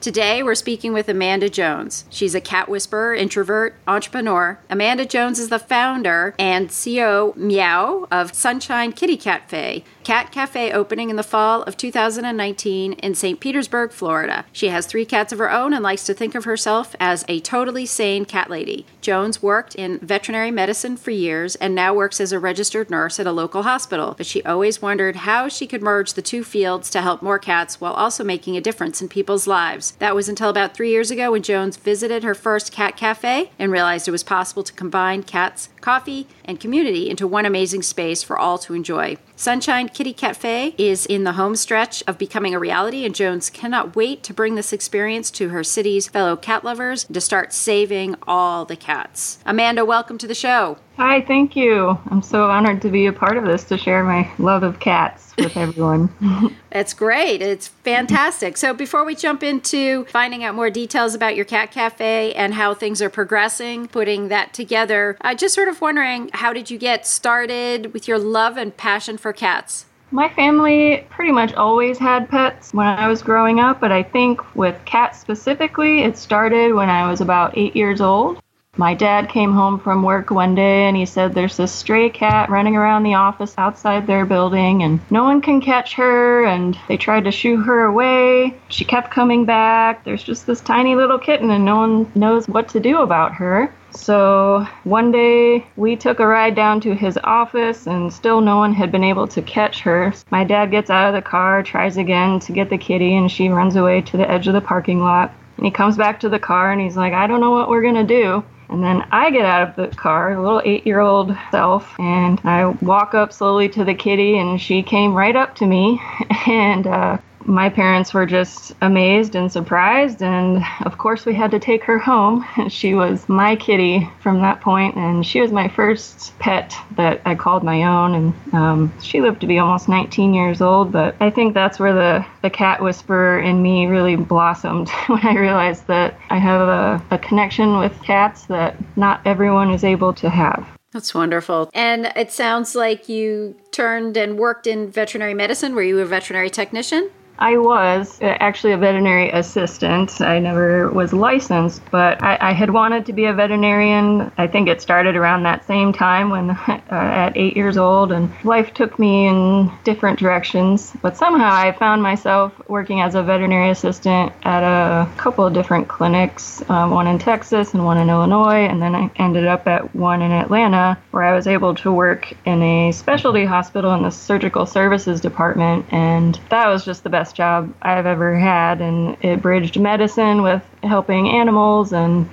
Today, we're speaking with Amanda Jones. She's a cat whisperer, introvert, entrepreneur. Amanda Jones is the founder and CEO Meow of Sunshine Kitty Catfe, cat cafe opening in the fall of 2019 in St. Petersburg, Florida. She has three cats of her own and likes to think of herself as a totally sane cat lady. Jones worked in veterinary medicine for years and now works as a registered nurse at a local hospital, but she always wondered how she could merge the two fields to help more cats while also making a difference in people's lives. That was until about three years ago when Jones visited her first cat cafe and realized it was possible to combine cats, coffee, and community into one amazing space for all to enjoy. Sunshine Kitty Catfe is in the home stretch of becoming a reality, and Jones cannot wait to bring this experience to her city's fellow cat lovers to start saving all the cats. Amanda, welcome to the show. Hi, thank you. I'm so honored to be a part of this to share my love of cats with everyone. That's great. It's fantastic. So, before we jump into finding out more details about your cat cafe and how things are progressing, putting that together, I just sort of wondering how did you get started with your love and passion for cats? My family pretty much always had pets when I was growing up, but I think with cats specifically, it started when I was about eight years old. My dad came home from work one day and he said there's this stray cat running around the office outside their building and no one can catch her and they tried to shoo her away. She kept coming back. There's just this tiny little kitten and no one knows what to do about her. So one day we took a ride down to his office and still no one had been able to catch her. My dad gets out of the car, tries again to get the kitty, and she runs away to the edge of the parking lot. And he comes back to the car and he's like, I don't know what we're going to do. And then I get out of the car, a little eight year old self, and I walk up slowly to the kitty, and she came right up to me. And uh, my parents were just amazed and surprised. And of course, we had to take her home. She was my kitty from that point, and she was my first pet that I called my own. And um, she lived to be almost 19 years old. But I think that's where the, the cat whisperer in me really blossomed when I realized that I have a, a connection with cats that not everyone is able to have. That's wonderful. And it sounds like you turned and worked in veterinary medicine. Were you a veterinary technician? I was uh, actually a veterinary assistant. I never was licensed, but I, I, had wanted to be a veterinarian. I think it started around that same time when, uh, at eight years old, and life took me in different directions. But somehow I found myself working as a veterinary assistant at a couple of different clinics, um, one in Texas and one in Illinois, and then I ended up at one in Atlanta where I was able to work in a specialty hospital in the surgical services department, and that was just the best best job I've ever had, and it bridged medicine with helping animals, and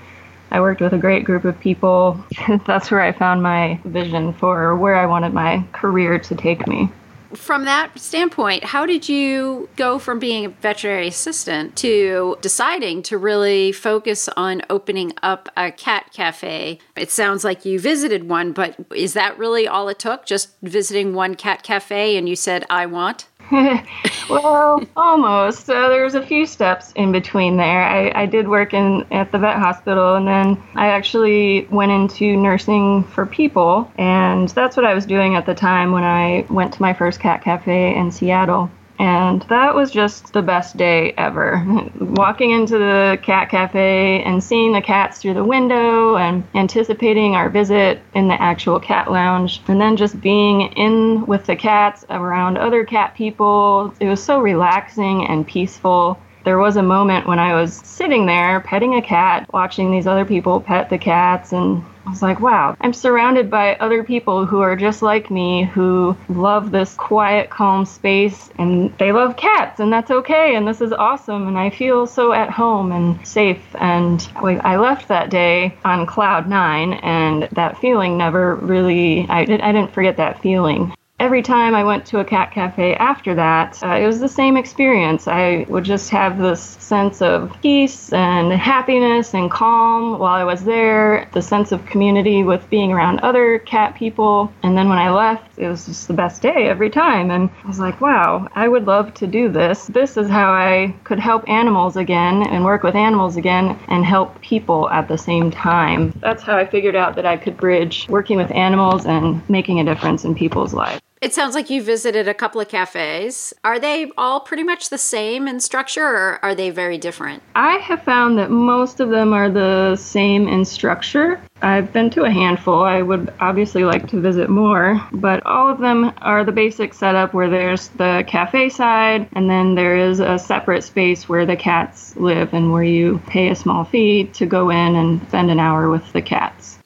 I worked with a great group of people. That's where I found my vision for where I wanted my career to take me. From that standpoint, how did you go from being a veterinary assistant to deciding to really focus on opening up a cat cafe? It sounds like you visited one, but is that really all it took? Just visiting one cat cafe and you said, I want? well, almost. There was a few steps in between there. I, I did work in at the vet hospital, and then I actually went into nursing for people, and that's what I was doing at the time when I went to my first cat cafe in Seattle. And that was just the best day ever. Walking into the cat cafe and seeing the cats through the window and anticipating our visit in the actual cat lounge. And then just being in with the cats around other cat people. It was so relaxing and peaceful there was a moment when I was sitting there petting a cat, watching these other people pet the cats, and I was like, wow, I'm surrounded by other people who are just like me, who love this quiet, calm space, and they love cats, and that's okay, and this is awesome, and I feel so at home and safe. And I left that day on cloud nine, and that feeling never really, I, I didn't forget that feeling. Every time I went to a cat cafe after that, uh, it was the same experience. I would just have this sense of peace and happiness and calm while I was there, the sense of community with being around other cat people. And then when I left, it was just the best day every time. And I was like, wow, I would love to do this. This is how I could help animals again and work with animals again and help people at the same time. That's how I figured out that I could bridge working with animals and making a difference in people's lives. It sounds like you visited a couple of cafes. Are they all pretty much the same in structure or are they very different? I have found that most of them are the same in structure. I've been to a handful. I would obviously like to visit more, but all of them are the basic setup where there's the cafe side and then there is a separate space where the cats live and where you pay a small fee to go in and spend an hour with the cats.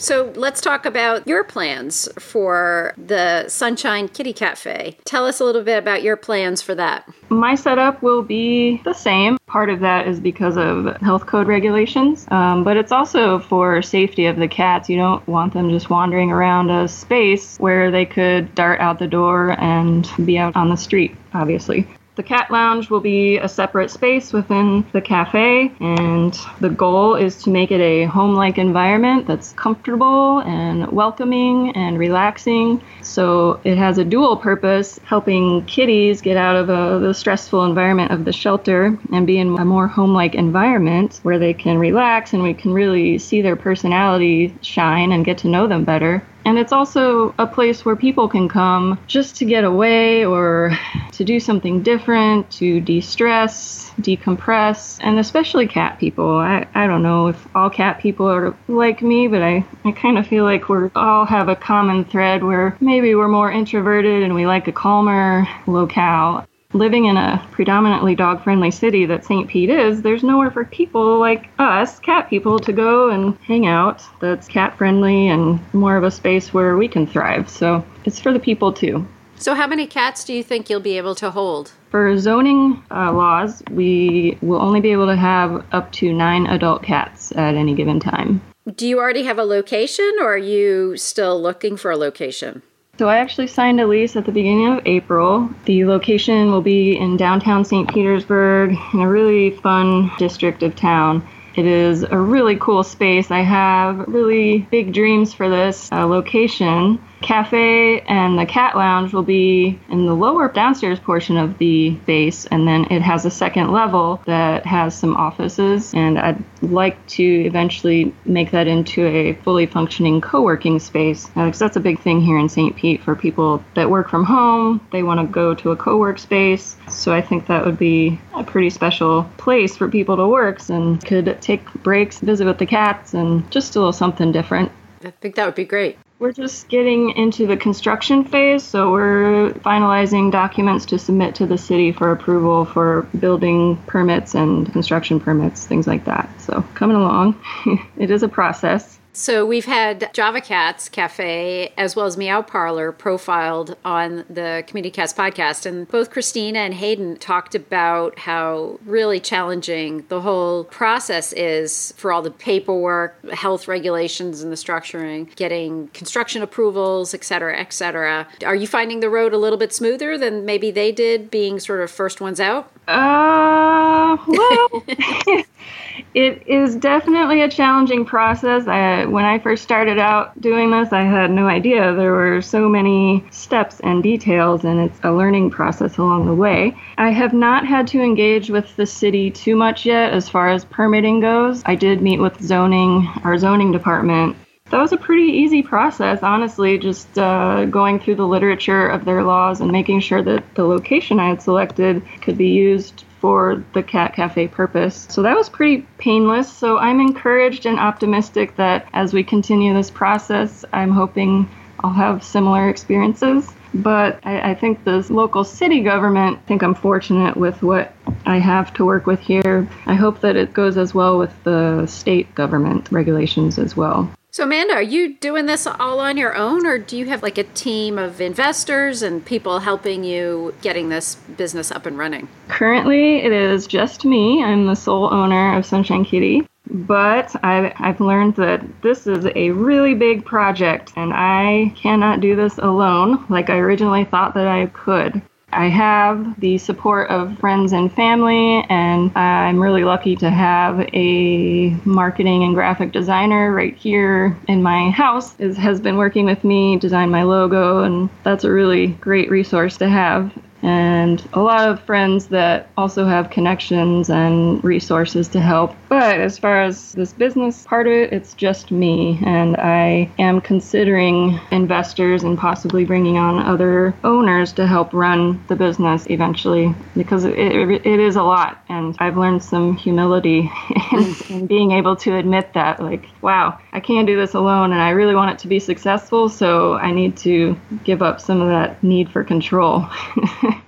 So let's talk about your plans for the Sunshine Kitty Catfe. Tell us a little bit about your plans for that. My setup will be the same. Part of that is because of health code regulations, um, but it's also for safety of the cats. You don't want them just wandering around a space where they could dart out the door and be out on the street, obviously. The cat lounge will be a separate space within the cafe, and the goal is to make it a home like environment that's comfortable and welcoming and relaxing. So it has a dual purpose helping kitties get out of a, the stressful environment of the shelter and be in a more home like environment where they can relax and we can really see their personality shine and get to know them better. And it's also a place where people can come just to get away or to do something different, to de stress, decompress, and especially cat people. I, I don't know if all cat people are like me, but I, I kind of feel like we all have a common thread where maybe we're more introverted and we like a calmer locale living in a predominantly dog friendly city that St. Pete is, there's nowhere for people like us, cat people, to go and hang out that's cat friendly and more of a space where we can thrive. So it's for the people too. So, how many cats do you think you'll be able to hold? For zoning uh, laws, we will only be able to have up to nine adult cats at any given time. Do you already have a location or are you still looking for a location? So I actually signed a lease at the beginning of April. The location will be in downtown St. Petersburg in a really fun district of town. It is a really cool space. I have really big dreams for this uh, location cafe and the cat lounge will be in the lower downstairs portion of the base and then it has a second level that has some offices and i'd like to eventually make that into a fully functioning co-working space. Because that's a big thing here in st pete for people that work from home. They want to go to a co-work space so i think that would be a pretty special place for people to work and could take breaks visit with the cats and just a little something different. I think that would be great. We're just getting into the construction phase, so we're finalizing documents to submit to the city for approval for building permits and construction permits, things like that. So, coming along. it is a process. So we've had Java Cats Cafe as well as Meow Parlor profiled on the Community Cats podcast, and both Christina and Hayden talked about how really challenging the whole process is for all the paperwork, health regulations, and the structuring, getting construction approvals, et cetera, et cetera. Are you finding the road a little bit smoother than maybe they did, being sort of first ones out? Uh, well. It is definitely a challenging process. I, when I first started out doing this, I had no idea there were so many steps and details, and it's a learning process along the way. I have not had to engage with the city too much yet as far as permitting goes. I did meet with zoning, our zoning department, that was a pretty easy process, honestly, just uh, going through the literature of their laws and making sure that the location I had selected could be used for the Cat Cafe purpose. So that was pretty painless. So I'm encouraged and optimistic that as we continue this process, I'm hoping I'll have similar experiences. But I, I think the local city government, I think I'm fortunate with what I have to work with here. I hope that it goes as well with the state government regulations as well. So, Amanda, are you doing this all on your own, or do you have like a team of investors and people helping you getting this business up and running? Currently, it is just me. I'm the sole owner of Sunshine Kitty. but I've, I've learned that this is a really big project and I cannot do this alone like I originally thought that I could. I have the support of friends and family, and I'm really lucky to have a marketing and graphic designer right here in my house. Is, has been working with me, design my logo, and that's a really great resource to have and a lot of friends that also have connections and resources to help. But as far as this business part of it, it's just me, and I am considering investors and possibly bringing on other owners to help run the business eventually because it, it, it is a lot, and I've learned some humility in, in being able to admit that, like, wow, I can't do this alone, and I really want it to be successful, so I need to give up some of that need for control.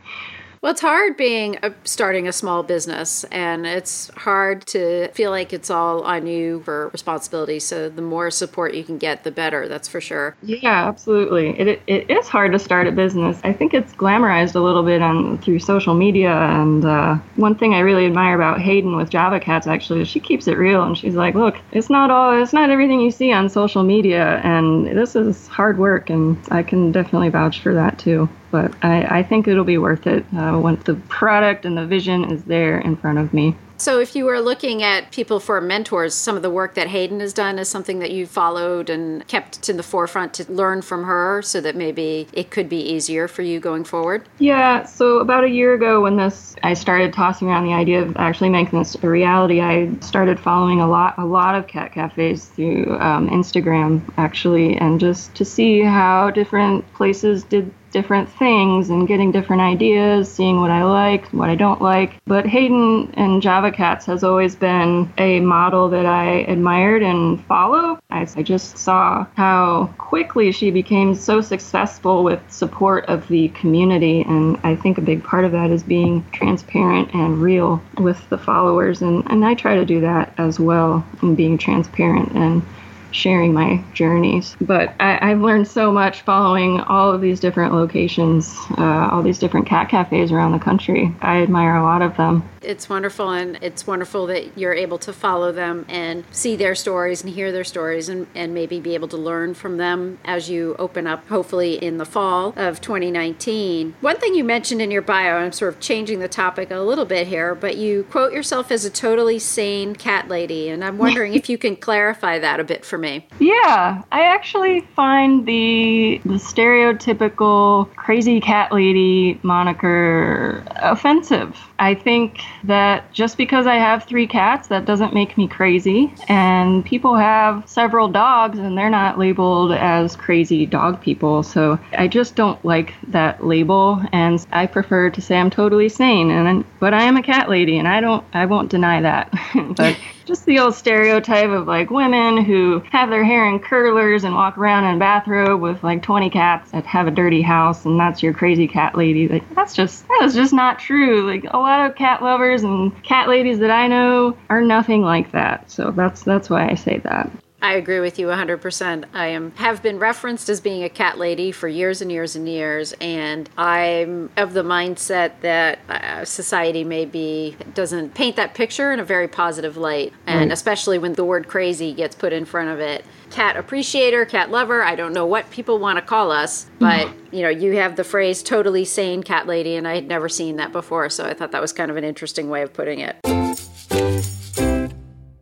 Well, it's hard being a, starting a small business, and it's hard to feel like it's all on you for responsibility. So the more support you can get, the better. That's for sure. Yeah, absolutely. It, it is hard to start a business. I think it's glamorized a little bit on through social media. And uh, one thing I really admire about Hayden with Java Cats actually is she keeps it real, and she's like, "Look, it's not all, it's not everything you see on social media, and this is hard work." And I can definitely vouch for that too but I, I think it'll be worth it uh, when the product and the vision is there in front of me. So, if you were looking at people for mentors, some of the work that Hayden has done is something that you followed and kept in the forefront to learn from her so that maybe it could be easier for you going forward? Yeah. So, about a year ago, when this, I started tossing around the idea of actually making this a reality, I started following a lot, a lot of cat cafes through um, Instagram, actually, and just to see how different places did different things and getting different ideas, seeing what I like, what I don't like. But Hayden and Java Cats has always been a model that I admired and follow. I, I just saw how quickly she became so successful with support of the community, and I think a big part of that is being transparent and real with the followers, and, and I try to do that as well, and being transparent and sharing my journeys. But I, have learned so much following all of these different locations, uh, all these different cat cafes around the country. I admire a lot of them. It's wonderful, and it's wonderful that you're able to follow them and see their stories and hear their stories and, and maybe be able to learn from them as you open up, hopefully, in the fall of 2019. One thing you mentioned in your bio, I'm sort of changing the topic a little bit here, but you quote yourself as a totally sane cat lady, and I'm wondering if you can clarify that a bit for me. Yeah, I actually find the the stereotypical crazy cat lady moniker offensive. I think that just because I have three cats, that doesn't make me crazy. And people have several dogs and they're not labeled as crazy dog people. So I just don't like that label. And I prefer to say I'm totally sane. And but I am a cat lady and I don't I won't deny that. but just the old stereotype of like women who have their hair in curlers and walk around in a bathrobe with like 20 cats that have a dirty house and that's your crazy cat lady. Like that's just that is just not true. Like a lot of cat lovers and cat ladies that i know are nothing like that. So that's that's why i say that I agree with you 100%. I am have been referenced as being a cat lady for years and years and years and I'm of the mindset that uh, society maybe doesn't paint that picture in a very positive light and especially when the word crazy gets put in front of it. Cat appreciator, cat lover, I don't know what people want to call us, but you know, you have the phrase totally sane cat lady and I had never seen that before, so I thought that was kind of an interesting way of putting it.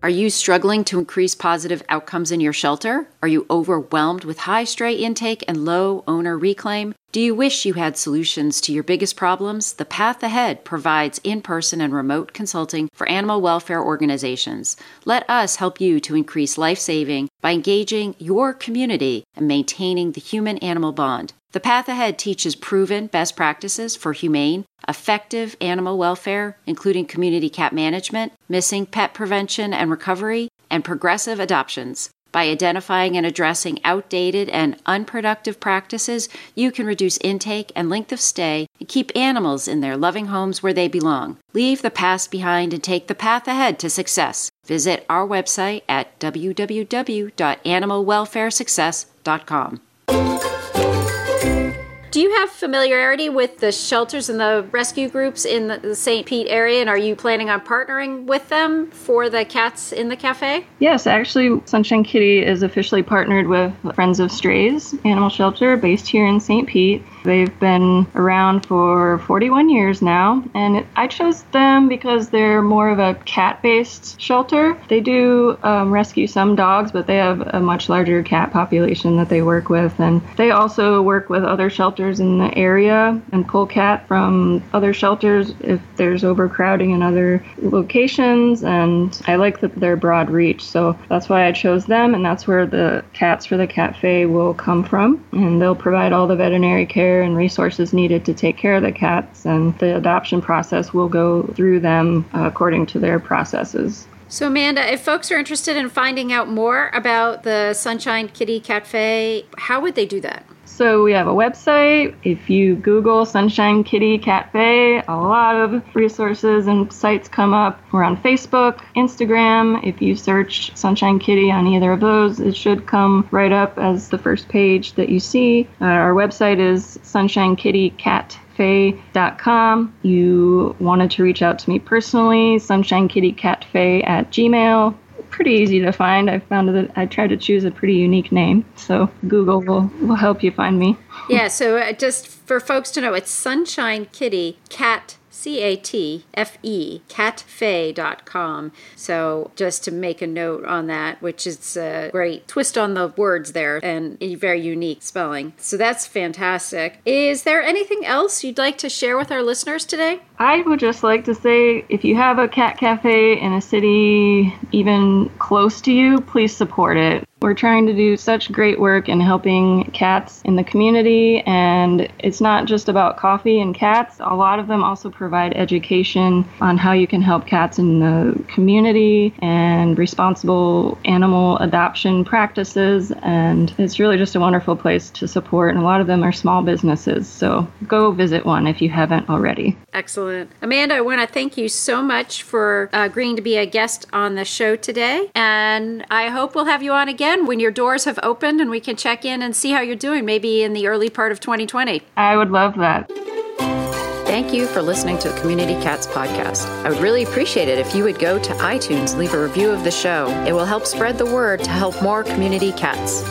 Are you struggling to increase positive outcomes in your shelter? Are you overwhelmed with high stray intake and low owner reclaim? Do you wish you had solutions to your biggest problems? The Path Ahead provides in person and remote consulting for animal welfare organizations. Let us help you to increase life saving by engaging your community and maintaining the human animal bond. The Path Ahead teaches proven best practices for humane, effective animal welfare, including community cat management, missing pet prevention and recovery, and progressive adoptions. By identifying and addressing outdated and unproductive practices, you can reduce intake and length of stay and keep animals in their loving homes where they belong. Leave the past behind and take the path ahead to success. Visit our website at www.animalwelfaresuccess.com. Do you have familiarity with the shelters and the rescue groups in the, St. Pete area, and are you planning on partnering with them for the cats in the cafe? Yes, actually, Sunshine Kitty is officially partnered with Friends of Strays Animal Shelter based here in St. Pete. They've been around for 41 years now, and I chose them because they're more of a cat based shelter. They do um, rescue some dogs, but they have a much larger cat population that they work with, and they also work with other shelters in the area and pull cat from other shelters if there's overcrowding in other locations. And I like that they're broad reach, so that's why I chose them, and that's where the cats for the cafe will come from, and they'll provide all the veterinary care care and resources needed to take care of the cats, and the adoption process will go through them according to their processes. So, Amanda, if folks are interested in finding out more about the Sunshine Kitty Catfe, how would they do that? So we have a website. If you Google Sunshine Kitty Cat Cafe, a lot of resources and sites come up. We're on Facebook, Instagram. If you search Sunshine Kitty on either of those, it should come right up as the first page that you see. Uh, our website is Sunshine Kitty Cat sunshine.kittycatfe.com. You wanted to reach out to me personally, sunshinekittycatfe at gmail pretty easy to find. I found that I tried to choose a pretty unique name, so Google will, will help you find me. yeah, so uh, just for folks to know, it's Sunshine Kitty Cat C A T F E, catfe.com. So just to make a note on that, which is a great twist on the words there and a very unique spelling. So that's fantastic. Is there anything else you'd like to share with our listeners today? I would just like to say if you have a cat cafe in a city even close to you, please support it. We're trying to do such great work in helping cats in the community, and it's not just about coffee and cats. A lot of them also provide education on how you can help cats in the community and responsible animal adoption practices. And it's really just a wonderful place to support, and a lot of them are small businesses. So go visit one if you haven't already. Excellent. Amanda, I want to thank you so much for uh, agreeing to be a guest on the show today, and I hope we'll have you on again again when your doors have opened and we can check in and see how you're doing, maybe in the early part of 2020. I would love that. Thank you for listening to the Community Cats podcast. I would really appreciate it if you would go to iTunes and leave a review of the show. It will help spread the word to help more community cats.